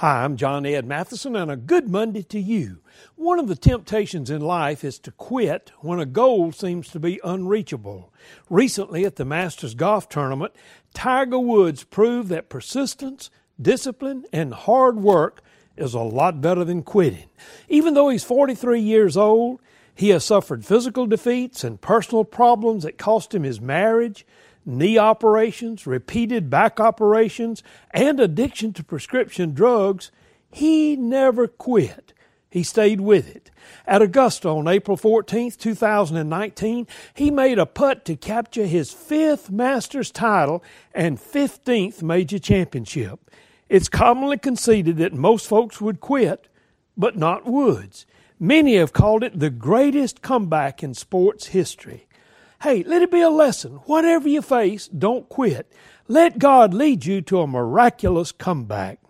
Hi, I'm John Ed Mathison, and a good Monday to you. One of the temptations in life is to quit when a goal seems to be unreachable. Recently, at the Masters Golf Tournament, Tiger Woods proved that persistence, discipline, and hard work is a lot better than quitting. Even though he's 43 years old, he has suffered physical defeats and personal problems that cost him his marriage, knee operations, repeated back operations, and addiction to prescription drugs, he never quit. He stayed with it. At Augusta on April 14, 2019, he made a putt to capture his fifth Masters title and 15th major championship. It's commonly conceded that most folks would quit, but not Woods. Many have called it the greatest comeback in sports history. Hey, let it be a lesson. Whatever you face, don't quit. Let God lead you to a miraculous comeback.